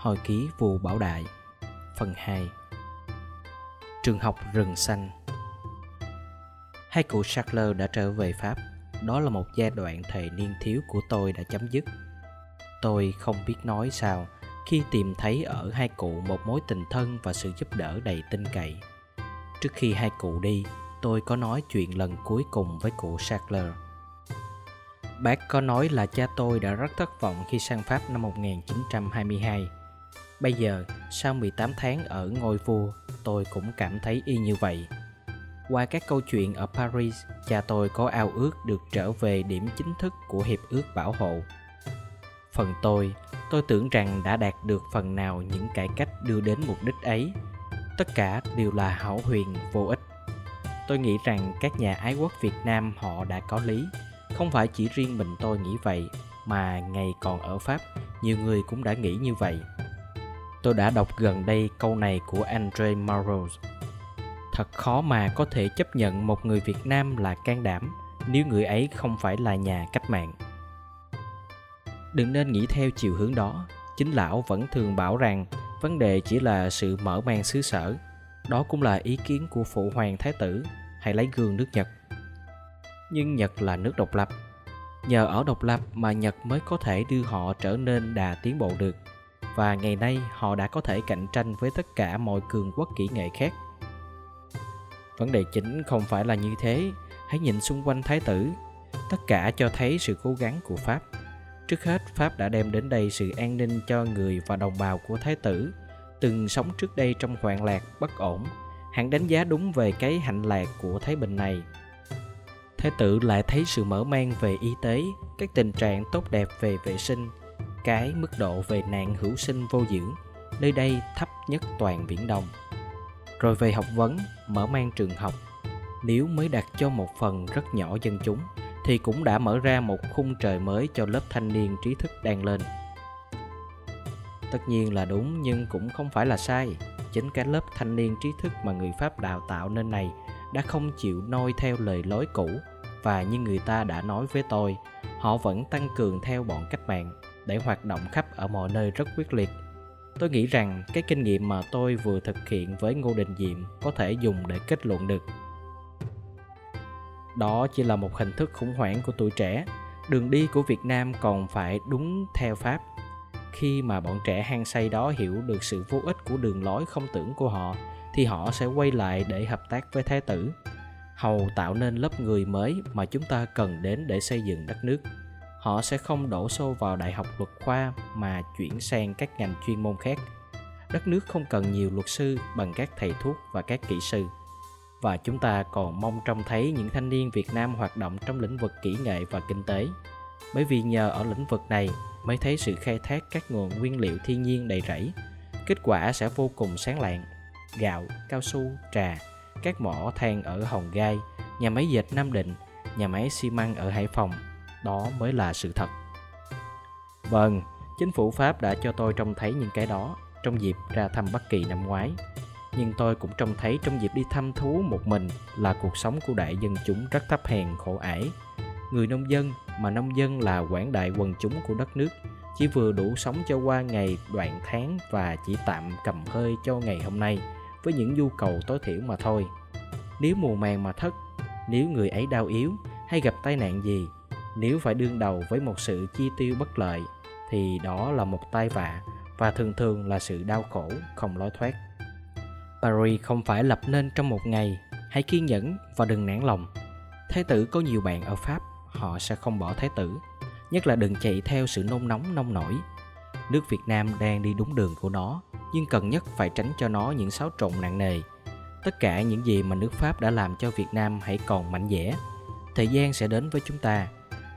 Hồi ký Vua Bảo Đại Phần 2 Trường học rừng xanh Hai cụ Charles đã trở về Pháp Đó là một giai đoạn thời niên thiếu của tôi đã chấm dứt Tôi không biết nói sao khi tìm thấy ở hai cụ một mối tình thân và sự giúp đỡ đầy tin cậy. Trước khi hai cụ đi, tôi có nói chuyện lần cuối cùng với cụ Sackler. Bác có nói là cha tôi đã rất thất vọng khi sang Pháp năm 1922. Bây giờ, sau 18 tháng ở ngôi vua, tôi cũng cảm thấy y như vậy. Qua các câu chuyện ở Paris, cha tôi có ao ước được trở về điểm chính thức của Hiệp ước Bảo hộ. Phần tôi, tôi tưởng rằng đã đạt được phần nào những cải cách đưa đến mục đích ấy. Tất cả đều là hảo huyền vô ích. Tôi nghĩ rằng các nhà ái quốc Việt Nam họ đã có lý không phải chỉ riêng mình tôi nghĩ vậy mà ngày còn ở pháp nhiều người cũng đã nghĩ như vậy tôi đã đọc gần đây câu này của andre Maros thật khó mà có thể chấp nhận một người việt nam là can đảm nếu người ấy không phải là nhà cách mạng đừng nên nghĩ theo chiều hướng đó, chính lão vẫn thường bảo rằng vấn đề chỉ là sự mở mang xứ sở đó cũng là ý kiến của phụ hoàng thái tử, hãy lấy gương nước nhật nhưng Nhật là nước độc lập. Nhờ ở độc lập mà Nhật mới có thể đưa họ trở nên đà tiến bộ được. Và ngày nay họ đã có thể cạnh tranh với tất cả mọi cường quốc kỹ nghệ khác. Vấn đề chính không phải là như thế, hãy nhìn xung quanh thái tử. Tất cả cho thấy sự cố gắng của Pháp. Trước hết, Pháp đã đem đến đây sự an ninh cho người và đồng bào của thái tử, từng sống trước đây trong hoạn lạc, bất ổn. Hẳn đánh giá đúng về cái hạnh lạc của Thái Bình này Thái tử lại thấy sự mở mang về y tế, các tình trạng tốt đẹp về vệ sinh, cái mức độ về nạn hữu sinh vô dưỡng, nơi đây thấp nhất toàn Biển Đông. Rồi về học vấn, mở mang trường học, nếu mới đặt cho một phần rất nhỏ dân chúng, thì cũng đã mở ra một khung trời mới cho lớp thanh niên trí thức đang lên. Tất nhiên là đúng nhưng cũng không phải là sai. Chính cái lớp thanh niên trí thức mà người Pháp đào tạo nên này đã không chịu noi theo lời lối cũ và như người ta đã nói với tôi họ vẫn tăng cường theo bọn cách mạng để hoạt động khắp ở mọi nơi rất quyết liệt. Tôi nghĩ rằng cái kinh nghiệm mà tôi vừa thực hiện với ngô đình diệm có thể dùng để kết luận được. Đó chỉ là một hình thức khủng hoảng của tuổi trẻ. Đường đi của việt nam còn phải đúng theo pháp. Khi mà bọn trẻ hang say đó hiểu được sự vô ích của đường lối không tưởng của họ, thì họ sẽ quay lại để hợp tác với thái tử. Hầu tạo nên lớp người mới mà chúng ta cần đến để xây dựng đất nước họ sẽ không đổ xô vào đại học luật khoa mà chuyển sang các ngành chuyên môn khác đất nước không cần nhiều luật sư bằng các thầy thuốc và các kỹ sư và chúng ta còn mong trông thấy những thanh niên Việt Nam hoạt động trong lĩnh vực kỹ nghệ và kinh tế. Bởi vì nhờ ở lĩnh vực này mới thấy sự khai thác các nguồn nguyên liệu thiên nhiên đầy rẫy. Kết quả sẽ vô cùng sáng lạng. Gạo, cao su, trà, các mỏ than ở Hồng Gai, nhà máy dệt Nam Định, nhà máy xi măng ở Hải Phòng. Đó mới là sự thật. Vâng, chính phủ Pháp đã cho tôi trông thấy những cái đó trong dịp ra thăm Bắc Kỳ năm ngoái. Nhưng tôi cũng trông thấy trong dịp đi thăm thú một mình là cuộc sống của đại dân chúng rất thấp hèn khổ ải. Người nông dân mà nông dân là quảng đại quần chúng của đất nước chỉ vừa đủ sống cho qua ngày đoạn tháng và chỉ tạm cầm hơi cho ngày hôm nay – với những nhu cầu tối thiểu mà thôi nếu mùa màng mà thất nếu người ấy đau yếu hay gặp tai nạn gì nếu phải đương đầu với một sự chi tiêu bất lợi, thì đó là một tai vạ và thường thường là sự đau khổ, không lối thoát paris không phải lập nên trong một ngày, hãy kiên nhẫn và đừng nản lòng thái tử có nhiều bạn ở pháp, họ sẽ không bỏ thái tử, nhất là đừng chạy theo sự nôn nóng nông nổi nước việt nam đang đi đúng đường của nó, nhưng cần nhất phải tránh cho nó những xáo trộn nặng nề. Tất cả những gì mà nước Pháp đã làm cho Việt Nam hãy còn mạnh dẻ. Thời gian sẽ đến với chúng ta.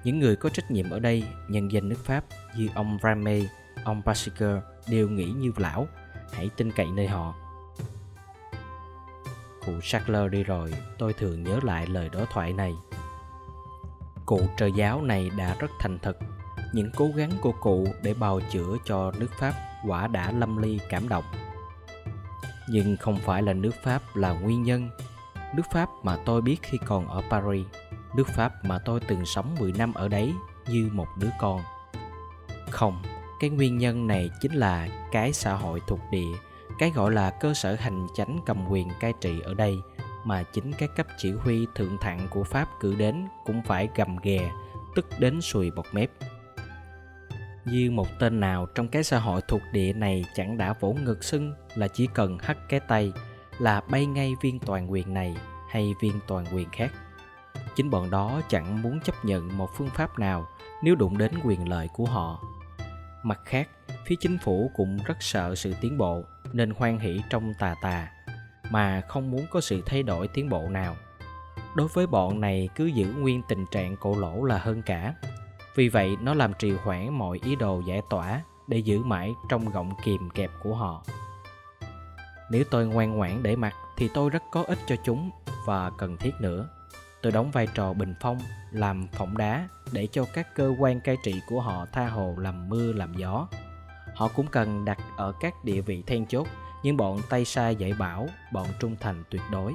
Những người có trách nhiệm ở đây, nhân dân nước Pháp như ông Rame, ông Basiker đều nghĩ như lão. Hãy tin cậy nơi họ. Cụ Sackler đi rồi, tôi thường nhớ lại lời đối thoại này. Cụ trời giáo này đã rất thành thật. Những cố gắng của cụ để bào chữa cho nước Pháp quả đã lâm ly cảm động nhưng không phải là nước pháp là nguyên nhân nước pháp mà tôi biết khi còn ở paris nước pháp mà tôi từng sống 10 năm ở đấy như một đứa con. Không, cái nguyên nhân này chính là cái xã hội thuộc địa, cái gọi là cơ sở hành chánh cầm quyền cai trị ở đây, mà chính các cấp chỉ huy thượng thặng của pháp cử đến cũng phải gầm ghè, tức đến sùi bọt mép. Như một tên nào trong cái xã hội thuộc địa này chẳng đã vỗ ngực xưng là chỉ cần hất cái tay là bay ngay viên toàn quyền này hay viên toàn quyền khác chính bọn đó chẳng muốn chấp nhận một phương pháp nào nếu đụng đến quyền lợi của họ. Mặt khác, phía chính phủ cũng rất sợ sự tiến bộ nên hoan hỷ trong tà tà, mà không muốn có sự thay đổi tiến bộ nào. Đối với bọn này cứ giữ nguyên tình trạng cổ lỗ là hơn cả. Vì vậy, nó làm trì hoãn mọi ý đồ giải tỏa để giữ mãi trong gọng kìm kẹp của họ. Nếu tôi ngoan ngoãn để mặc thì tôi rất có ích cho chúng và cần thiết nữa tôi đóng vai trò bình phong, làm phỏng đá để cho các cơ quan cai trị của họ tha hồ làm mưa, làm gió. Họ cũng cần đặt ở các địa vị then chốt, nhưng bọn tay sai dạy bảo bọn trung thành tuyệt đối.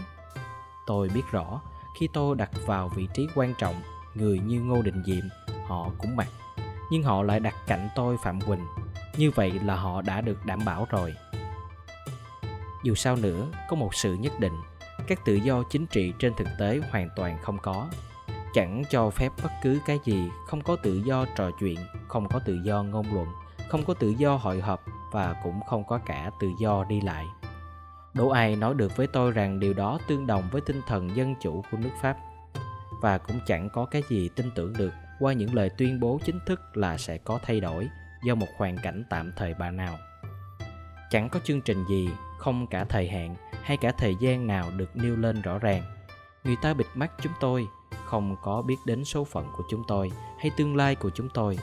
Tôi biết rõ, khi tôi đặt vào vị trí quan trọng, người như ngô đình diệm, họ cũng mặc. Nhưng họ lại đặt cạnh tôi phạm quỳnh. Như vậy là họ đã được đảm bảo rồi. Dù sao nữa, có một sự nhất định các tự do chính trị trên thực tế hoàn toàn không có. Chẳng cho phép bất cứ cái gì, không có tự do trò chuyện, không có tự do ngôn luận, không có tự do hội họp và cũng không có cả tự do đi lại. Đố ai nói được với tôi rằng điều đó tương đồng với tinh thần dân chủ của nước pháp. Và cũng chẳng có cái gì tin tưởng được qua những lời tuyên bố chính thức là sẽ có thay đổi do một hoàn cảnh tạm thời bà nào. Chẳng có chương trình gì không cả thời hạn hay cả thời gian nào được nêu lên rõ ràng. Người ta bịt mắt chúng tôi, không có biết đến số phận của chúng tôi hay tương lai của chúng tôi.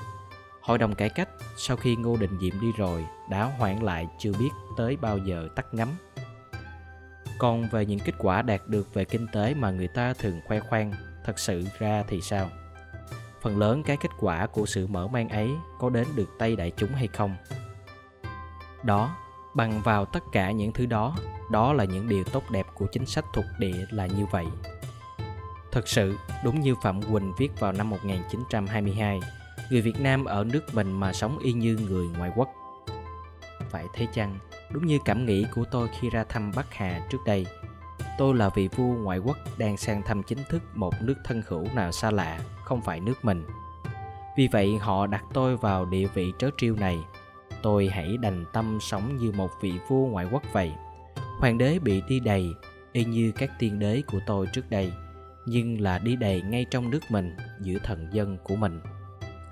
Hội đồng cải cách sau khi ngô đình diệm đi rồi đã hoãn lại chưa biết tới bao giờ tắt ngắm còn về những kết quả đạt được về kinh tế mà người ta thường khoe khoang, thật sự ra thì sao? Phần lớn cái kết quả của sự mở mang ấy có đến được tay đại chúng hay không? Đó bằng vào tất cả những thứ đó đó là những điều tốt đẹp của chính sách thuộc địa là như vậy Thật sự, đúng như Phạm Quỳnh viết vào năm 1922, người Việt Nam ở nước mình mà sống y như người ngoại quốc. Phải thế chăng? Đúng như cảm nghĩ của tôi khi ra thăm Bắc Hà trước đây. Tôi là vị vua ngoại quốc đang sang thăm chính thức một nước thân hữu nào xa lạ, không phải nước mình. Vì vậy họ đặt tôi vào địa vị trớ trêu này. Tôi hãy đành tâm sống như một vị vua ngoại quốc vậy. Hoàng đế bị đi đầy, y như các tiên đế của tôi trước đây – nhưng là đi đầy ngay trong nước mình giữa thần dân của mình.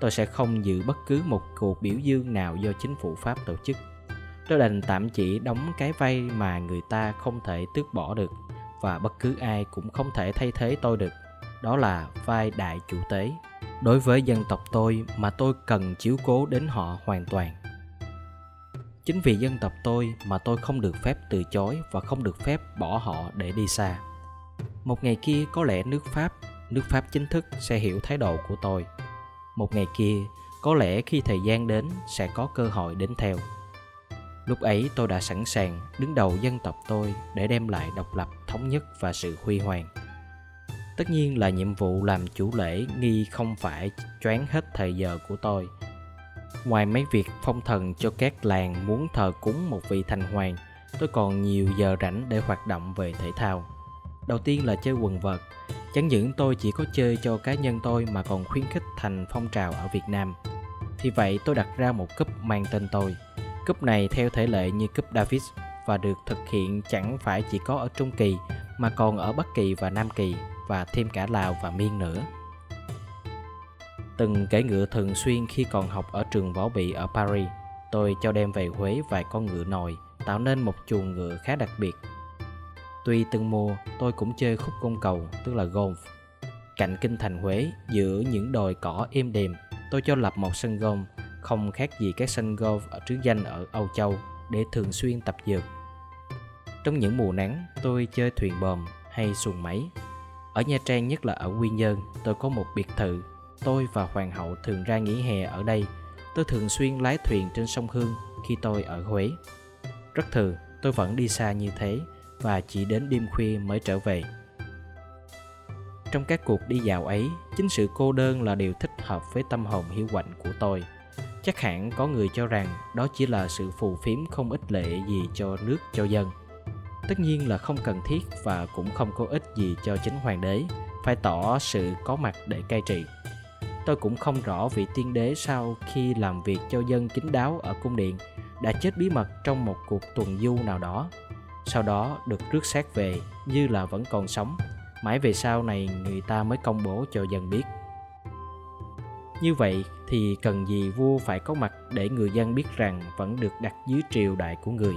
Tôi sẽ không dự bất cứ một cuộc biểu dương nào do chính phủ pháp tổ chức. Tôi đành tạm chỉ đóng cái vai mà người ta không thể tước bỏ được và bất cứ ai cũng không thể thay thế tôi được. Đó là vai đại chủ tế. Đối với dân tộc tôi mà tôi cần chiếu cố đến họ hoàn toàn chính vì dân tộc tôi mà tôi không được phép từ chối và không được phép bỏ họ để đi xa. Một ngày kia có lẽ nước pháp nước pháp chính thức sẽ hiểu thái độ của tôi. Một ngày kia, có lẽ khi thời gian đến sẽ có cơ hội đến theo. Lúc ấy tôi đã sẵn sàng đứng đầu dân tộc tôi để đem lại độc lập, thống nhất và sự huy hoàng. Tất nhiên là nhiệm vụ làm chủ lễ nghi không phải choáng hết thời giờ của tôi ngoài mấy việc phong thần cho các làng muốn thờ cúng một vị thành hoàng, tôi còn nhiều giờ rảnh để hoạt động về thể thao. Đầu tiên là chơi quần vợt. Chẳng những tôi chỉ có chơi cho cá nhân tôi mà còn khuyến khích thành phong trào ở việt nam. Thì vậy tôi đặt ra một cúp mang tên tôi. Cúp này theo thể lệ như cúp davis và được thực hiện chẳng phải chỉ có ở trung kỳ mà còn ở bắc kỳ và nam kỳ và thêm cả lào và miên nữa từng kể ngựa thường xuyên khi còn học ở trường võ bị ở paris tôi cho đem về huế vài con ngựa nồi tạo nên một chuồng ngựa khá đặc biệt Tuy từng mùa, tôi cũng chơi khúc côn cầu, tức là golf. Cạnh kinh thành Huế, giữa những đồi cỏ êm đềm, tôi cho lập một sân golf, không khác gì các sân golf ở trước danh ở Âu Châu, để thường xuyên tập dượt. Trong những mùa nắng, tôi chơi thuyền bờm hay xuồng máy. Ở Nha Trang, nhất là ở Quy Nhơn, tôi có một biệt thự. Tôi và Hoàng hậu thường ra nghỉ hè ở đây. Tôi thường xuyên lái thuyền trên sông Hương khi tôi ở Huế. Rất thường tôi vẫn đi xa như thế và chỉ đến đêm khuya mới trở về trong các cuộc đi dạo ấy, chính sự cô đơn là điều thích hợp với tâm hồn hiu quạnh của tôi chắc hẳn có người cho rằng đó chỉ là sự phù phiếm không ích lệ gì cho nước, cho dân tất nhiên là không cần thiết và cũng không có ích gì cho chính hoàng đế, phải tỏ sự có mặt để cai trị tôi cũng không rõ vị tiên đế sau khi làm việc cho dân kín đáo ở cung điện đã chết bí mật trong một cuộc tuần du nào đó. Sau đó được rước xác về như là vẫn còn sống. Mãi về sau này người ta mới công bố cho dân biết. Như vậy thì cần gì vua phải có mặt để người dân biết rằng vẫn được đặt dưới triều đại của người?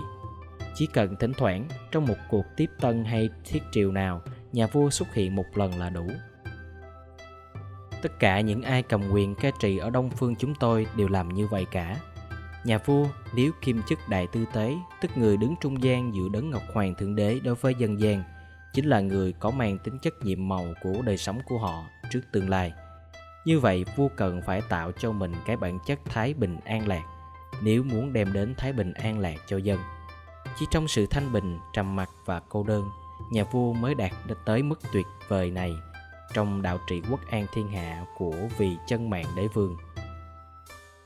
Chỉ cần thỉnh thoảng, trong một cuộc tiếp tân hay thiết triều nào, nhà vua xuất hiện một lần là đủ tất cả những ai cầm quyền cai trị ở đông phương chúng tôi đều làm như vậy cả. Nhà vua nếu kim chức đại tư tế, tức người đứng trung gian giữa đấng ngọc hoàng thượng đế đối với dân gian, chính là người có mang tính chất nhiệm màu của đời sống của họ trước tương lai. Như vậy, vua cần phải tạo cho mình cái bản chất thái bình an lạc, nếu muốn đem đến thái bình an lạc cho dân. Chỉ trong sự thanh bình, trầm mặc và cô đơn, nhà vua mới đạt được tới mức tuyệt vời này trong đạo trị quốc an thiên hạ của vị chân mạng đế vương.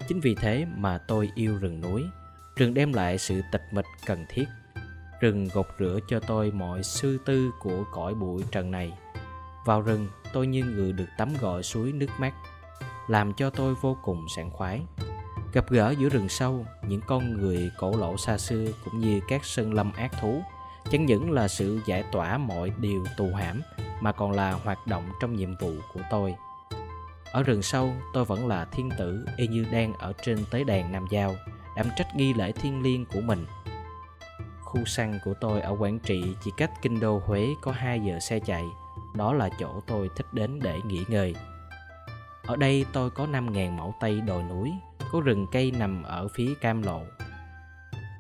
Chính vì thế mà tôi yêu rừng núi, rừng đem lại sự tịch mịch cần thiết, rừng gột rửa cho tôi mọi sư tư của cõi bụi trần này. Vào rừng, tôi như người được tắm gội suối nước mát, làm cho tôi vô cùng sảng khoái. Gặp gỡ giữa rừng sâu, những con người cổ lỗ xa xưa cũng như các sơn lâm ác thú, chẳng những là sự giải tỏa mọi điều tù hãm mà còn là hoạt động trong nhiệm vụ của tôi. Ở rừng sâu, tôi vẫn là thiên tử y như đang ở trên tế đàn nam giao, đảm trách nghi lễ thiên liêng của mình. Khu săn của tôi ở quảng trị chỉ cách kinh đô huế có 2 giờ xe chạy, đó là chỗ tôi thích đến để nghỉ ngơi. Ở đây tôi có 5.000 mẫu tây đồi núi, có rừng cây nằm ở phía cam lộ.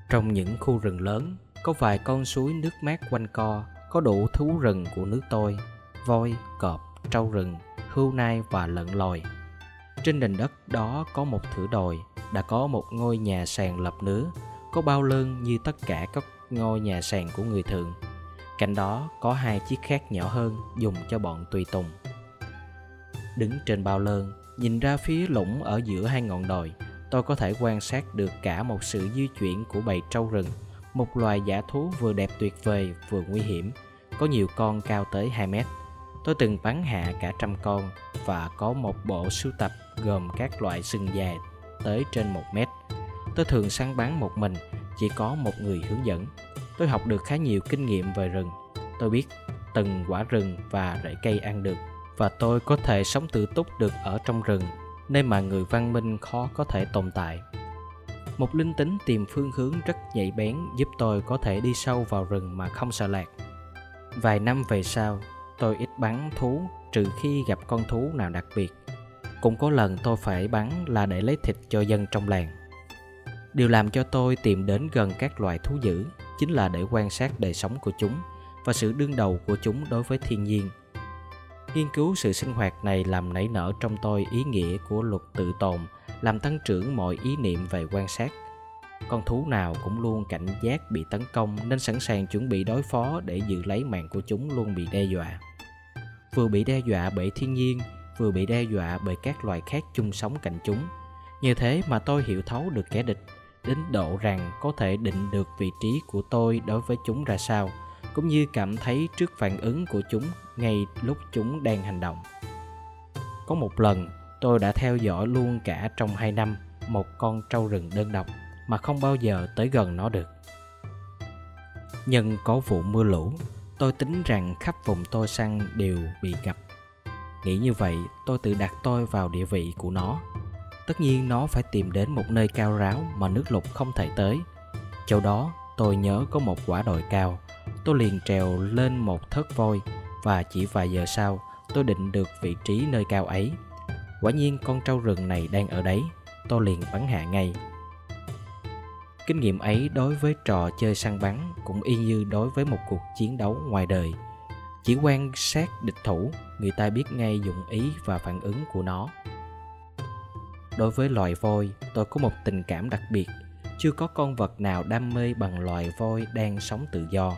Trong những khu rừng lớn, có vài con suối nước mát quanh co, có đủ thú rừng của nước tôi voi, cọp, trâu rừng, hươu nai và lợn lòi. Trên nền đất đó có một thử đồi, đã có một ngôi nhà sàn lập nứa có bao lơn như tất cả các ngôi nhà sàn của người thường. Cạnh đó có hai chiếc khác nhỏ hơn dùng cho bọn tùy tùng. Đứng trên bao lơn, nhìn ra phía lũng ở giữa hai ngọn đồi, tôi có thể quan sát được cả một sự di chuyển của bầy trâu rừng, một loài giả thú vừa đẹp tuyệt vời vừa nguy hiểm, có nhiều con cao tới 2 mét tôi từng bắn hạ cả trăm con và có một bộ sưu tập gồm các loại sừng dài tới trên một mét. Tôi thường săn bắn một mình, chỉ có một người hướng dẫn. Tôi học được khá nhiều kinh nghiệm về rừng. Tôi biết từng quả rừng và rễ cây ăn được và tôi có thể sống tự túc được ở trong rừng, nơi mà người văn minh khó có thể tồn tại. Một linh tính tìm phương hướng rất nhạy bén giúp tôi có thể đi sâu vào rừng mà không sợ lạc. Vài năm về sau tôi ít bắn thú, trừ khi gặp con thú nào đặc biệt. Cũng có lần tôi phải bắn là để lấy thịt cho dân trong làng. Điều làm cho tôi tìm đến gần các loài thú dữ chính là để quan sát đời sống của chúng và sự đương đầu của chúng đối với thiên nhiên. Nghiên cứu sự sinh hoạt này làm nảy nở trong tôi ý nghĩa của luật tự tồn, làm tăng trưởng mọi ý niệm về quan sát. Con thú nào cũng luôn cảnh giác bị tấn công nên sẵn sàng chuẩn bị đối phó để giữ lấy mạng của chúng luôn bị đe dọa vừa bị đe dọa bởi thiên nhiên, vừa bị đe dọa bởi các loài khác chung sống cạnh chúng. Như thế mà tôi hiểu thấu được kẻ địch, đến độ rằng có thể định được vị trí của tôi đối với chúng ra sao, cũng như cảm thấy trước phản ứng của chúng ngay lúc chúng đang hành động. Có một lần, tôi đã theo dõi luôn cả trong hai năm, một con trâu rừng đơn độc mà không bao giờ tới gần nó được. Nhân có vụ mưa lũ tôi tính rằng khắp vùng tôi săn đều bị gặp nghĩ như vậy, tôi tự đặt tôi vào địa vị của nó. Tất nhiên nó phải tìm đến một nơi cao ráo mà nước lục không thể tới. Chỗ đó, tôi nhớ có một quả đồi cao. Tôi liền trèo lên một thớt voi và chỉ vài giờ sau, tôi định được vị trí nơi cao ấy. Quả nhiên con trâu rừng này đang ở đấy. Tôi liền bắn hạ ngay kinh nghiệm ấy đối với trò chơi săn bắn cũng y như đối với một cuộc chiến đấu ngoài đời. Chỉ quan sát địch thủ, người ta biết ngay dụng ý và phản ứng của nó. Đối với loài voi, tôi có một tình cảm đặc biệt. Chưa có con vật nào đam mê bằng loài voi đang sống tự do.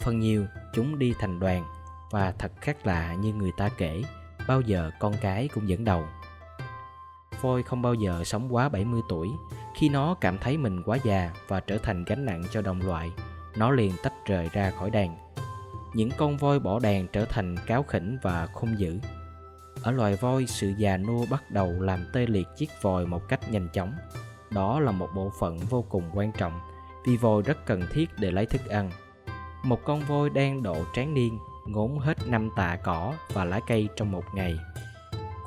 Phần nhiều, chúng đi thành đoàn, và thật khác lạ như người ta kể, bao giờ con cái cũng dẫn đầu. Voi không bao giờ sống quá 70 tuổi. Khi nó cảm thấy mình quá già và trở thành gánh nặng cho đồng loại, nó liền tách rời ra khỏi đàn. Những con voi bỏ đàn trở thành cáo khỉnh và không dữ. Ở loài voi, sự già nua bắt đầu làm tê liệt chiếc vòi một cách nhanh chóng. Đó là một bộ phận vô cùng quan trọng vì vòi rất cần thiết để lấy thức ăn. Một con voi đang độ tráng niên ngốn hết năm tạ cỏ và lá cây trong một ngày.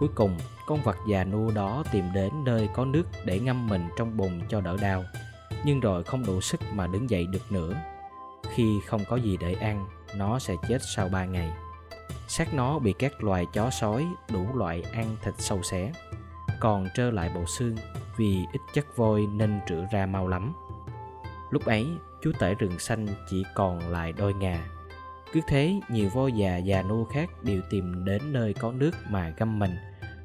Cuối cùng, con vật già nua đó tìm đến nơi có nước để ngâm mình trong bùn cho đỡ đau, nhưng rồi không đủ sức mà đứng dậy được nữa. Khi không có gì để ăn, nó sẽ chết sau ba ngày. Xác nó bị các loài chó sói đủ loại ăn thịt sâu xé, còn trơ lại bộ xương vì ít chất vôi nên rửa ra mau lắm. Lúc ấy, chú tể rừng xanh chỉ còn lại đôi ngà. Cứ thế, nhiều voi già già nua khác đều tìm đến nơi có nước mà găm mình,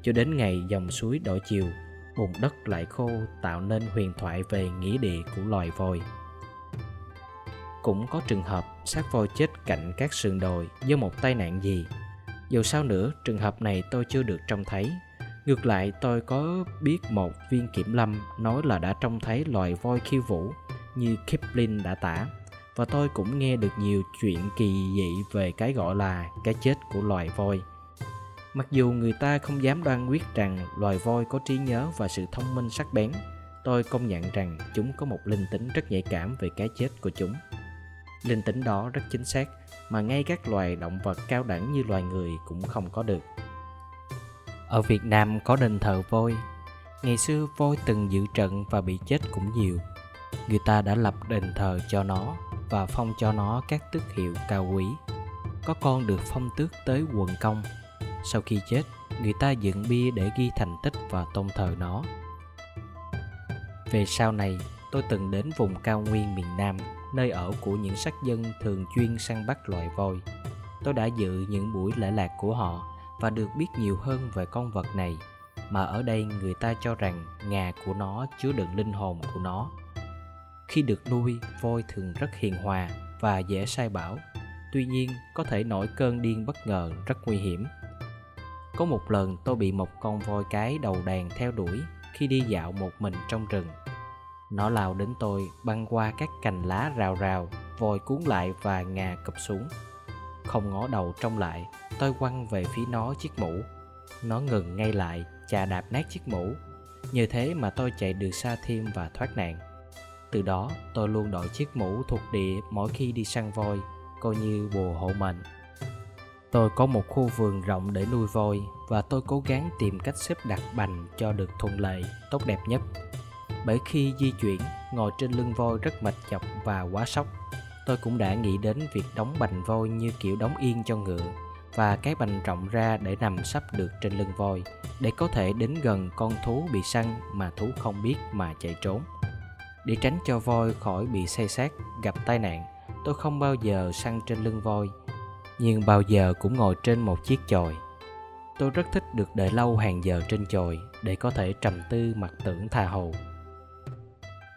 cho đến ngày dòng suối đổi chiều, bùn đất lại khô tạo nên huyền thoại về nghĩa địa của loài voi. Cũng có trường hợp xác voi chết cạnh các sườn đồi do một tai nạn gì. Dù sao nữa, trường hợp này tôi chưa được trông thấy. Ngược lại, tôi có biết một viên kiểm lâm nói là đã trông thấy loài voi khiêu vũ như Kipling đã tả và tôi cũng nghe được nhiều chuyện kỳ dị về cái gọi là cái chết của loài voi. Mặc dù người ta không dám đoan quyết rằng loài voi có trí nhớ và sự thông minh sắc bén, tôi công nhận rằng chúng có một linh tính rất nhạy cảm về cái chết của chúng. Linh tính đó rất chính xác mà ngay các loài động vật cao đẳng như loài người cũng không có được. Ở Việt Nam có đền thờ voi. Ngày xưa voi từng dự trận và bị chết cũng nhiều. Người ta đã lập đền thờ cho nó và phong cho nó các tước hiệu cao quý. Có con được phong tước tới quần công. Sau khi chết, người ta dựng bia để ghi thành tích và tôn thờ nó. Về sau này, tôi từng đến vùng cao nguyên miền Nam, nơi ở của những sắc dân thường chuyên săn bắt loài voi. Tôi đã dự những buổi lễ lạc của họ và được biết nhiều hơn về con vật này mà ở đây người ta cho rằng ngà của nó chứa đựng linh hồn của nó khi được nuôi voi thường rất hiền hòa và dễ sai bảo tuy nhiên có thể nổi cơn điên bất ngờ rất nguy hiểm có một lần tôi bị một con voi cái đầu đàn theo đuổi khi đi dạo một mình trong rừng. Nó lao đến tôi băng qua các cành lá rào rào voi cuốn lại và ngà cụp xuống. Không ngó đầu trông lại, tôi quăng về phía nó chiếc mũ. Nó ngừng ngay lại, chà đạp nát chiếc mũ. Như thế mà tôi chạy được xa thêm và thoát nạn. Từ đó, tôi luôn đội chiếc mũ thuộc địa mỗi khi đi săn voi, coi như bùa hộ mệnh tôi có một khu vườn rộng để nuôi voi và tôi cố gắng tìm cách xếp đặt bành cho được thuận lợi, tốt đẹp nhất. Bởi khi di chuyển, ngồi trên lưng voi rất mệt nhọc và quá sốc. Tôi cũng đã nghĩ đến việc đóng bành voi như kiểu đóng yên cho ngựa và cái bành rộng ra để nằm sắp được trên lưng voi, để có thể đến gần con thú bị săn mà thú không biết mà chạy trốn. Để tránh cho voi khỏi bị say sát gặp tai nạn, tôi không bao giờ săn trên lưng voi nhưng bao giờ cũng ngồi trên một chiếc chòi. Tôi rất thích được đợi lâu hàng giờ trên chòi để có thể trầm tư mặc tưởng tha hồ.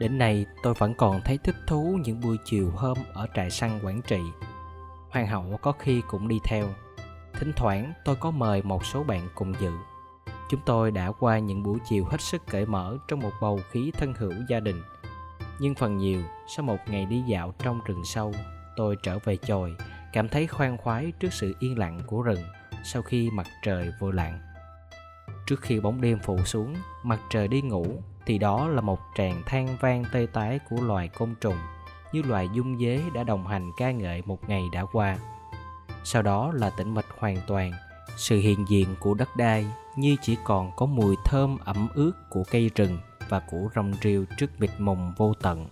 Đến nay, tôi vẫn còn thấy thích thú những buổi chiều hôm ở trại săn quảng trị. Hoàng hậu có khi cũng đi theo. Thỉnh thoảng, tôi có mời một số bạn cùng dự. Chúng tôi đã qua những buổi chiều hết sức cởi mở trong một bầu khí thân hữu gia đình. Nhưng phần nhiều, sau một ngày đi dạo trong rừng sâu, tôi trở về chòi cảm thấy khoan khoái trước sự yên lặng của rừng sau khi mặt trời vừa lặn trước khi bóng đêm phủ xuống, mặt trời đi ngủ, thì đó là một tràng than vang tê tái của loài côn trùng, như loài dung dế đã đồng hành ca ngợi một ngày đã qua. Sau đó là tĩnh mịch hoàn toàn, sự hiện diện của đất đai như chỉ còn có mùi thơm ẩm ướt của cây rừng và của rong rêu trước mịt mùng vô tận.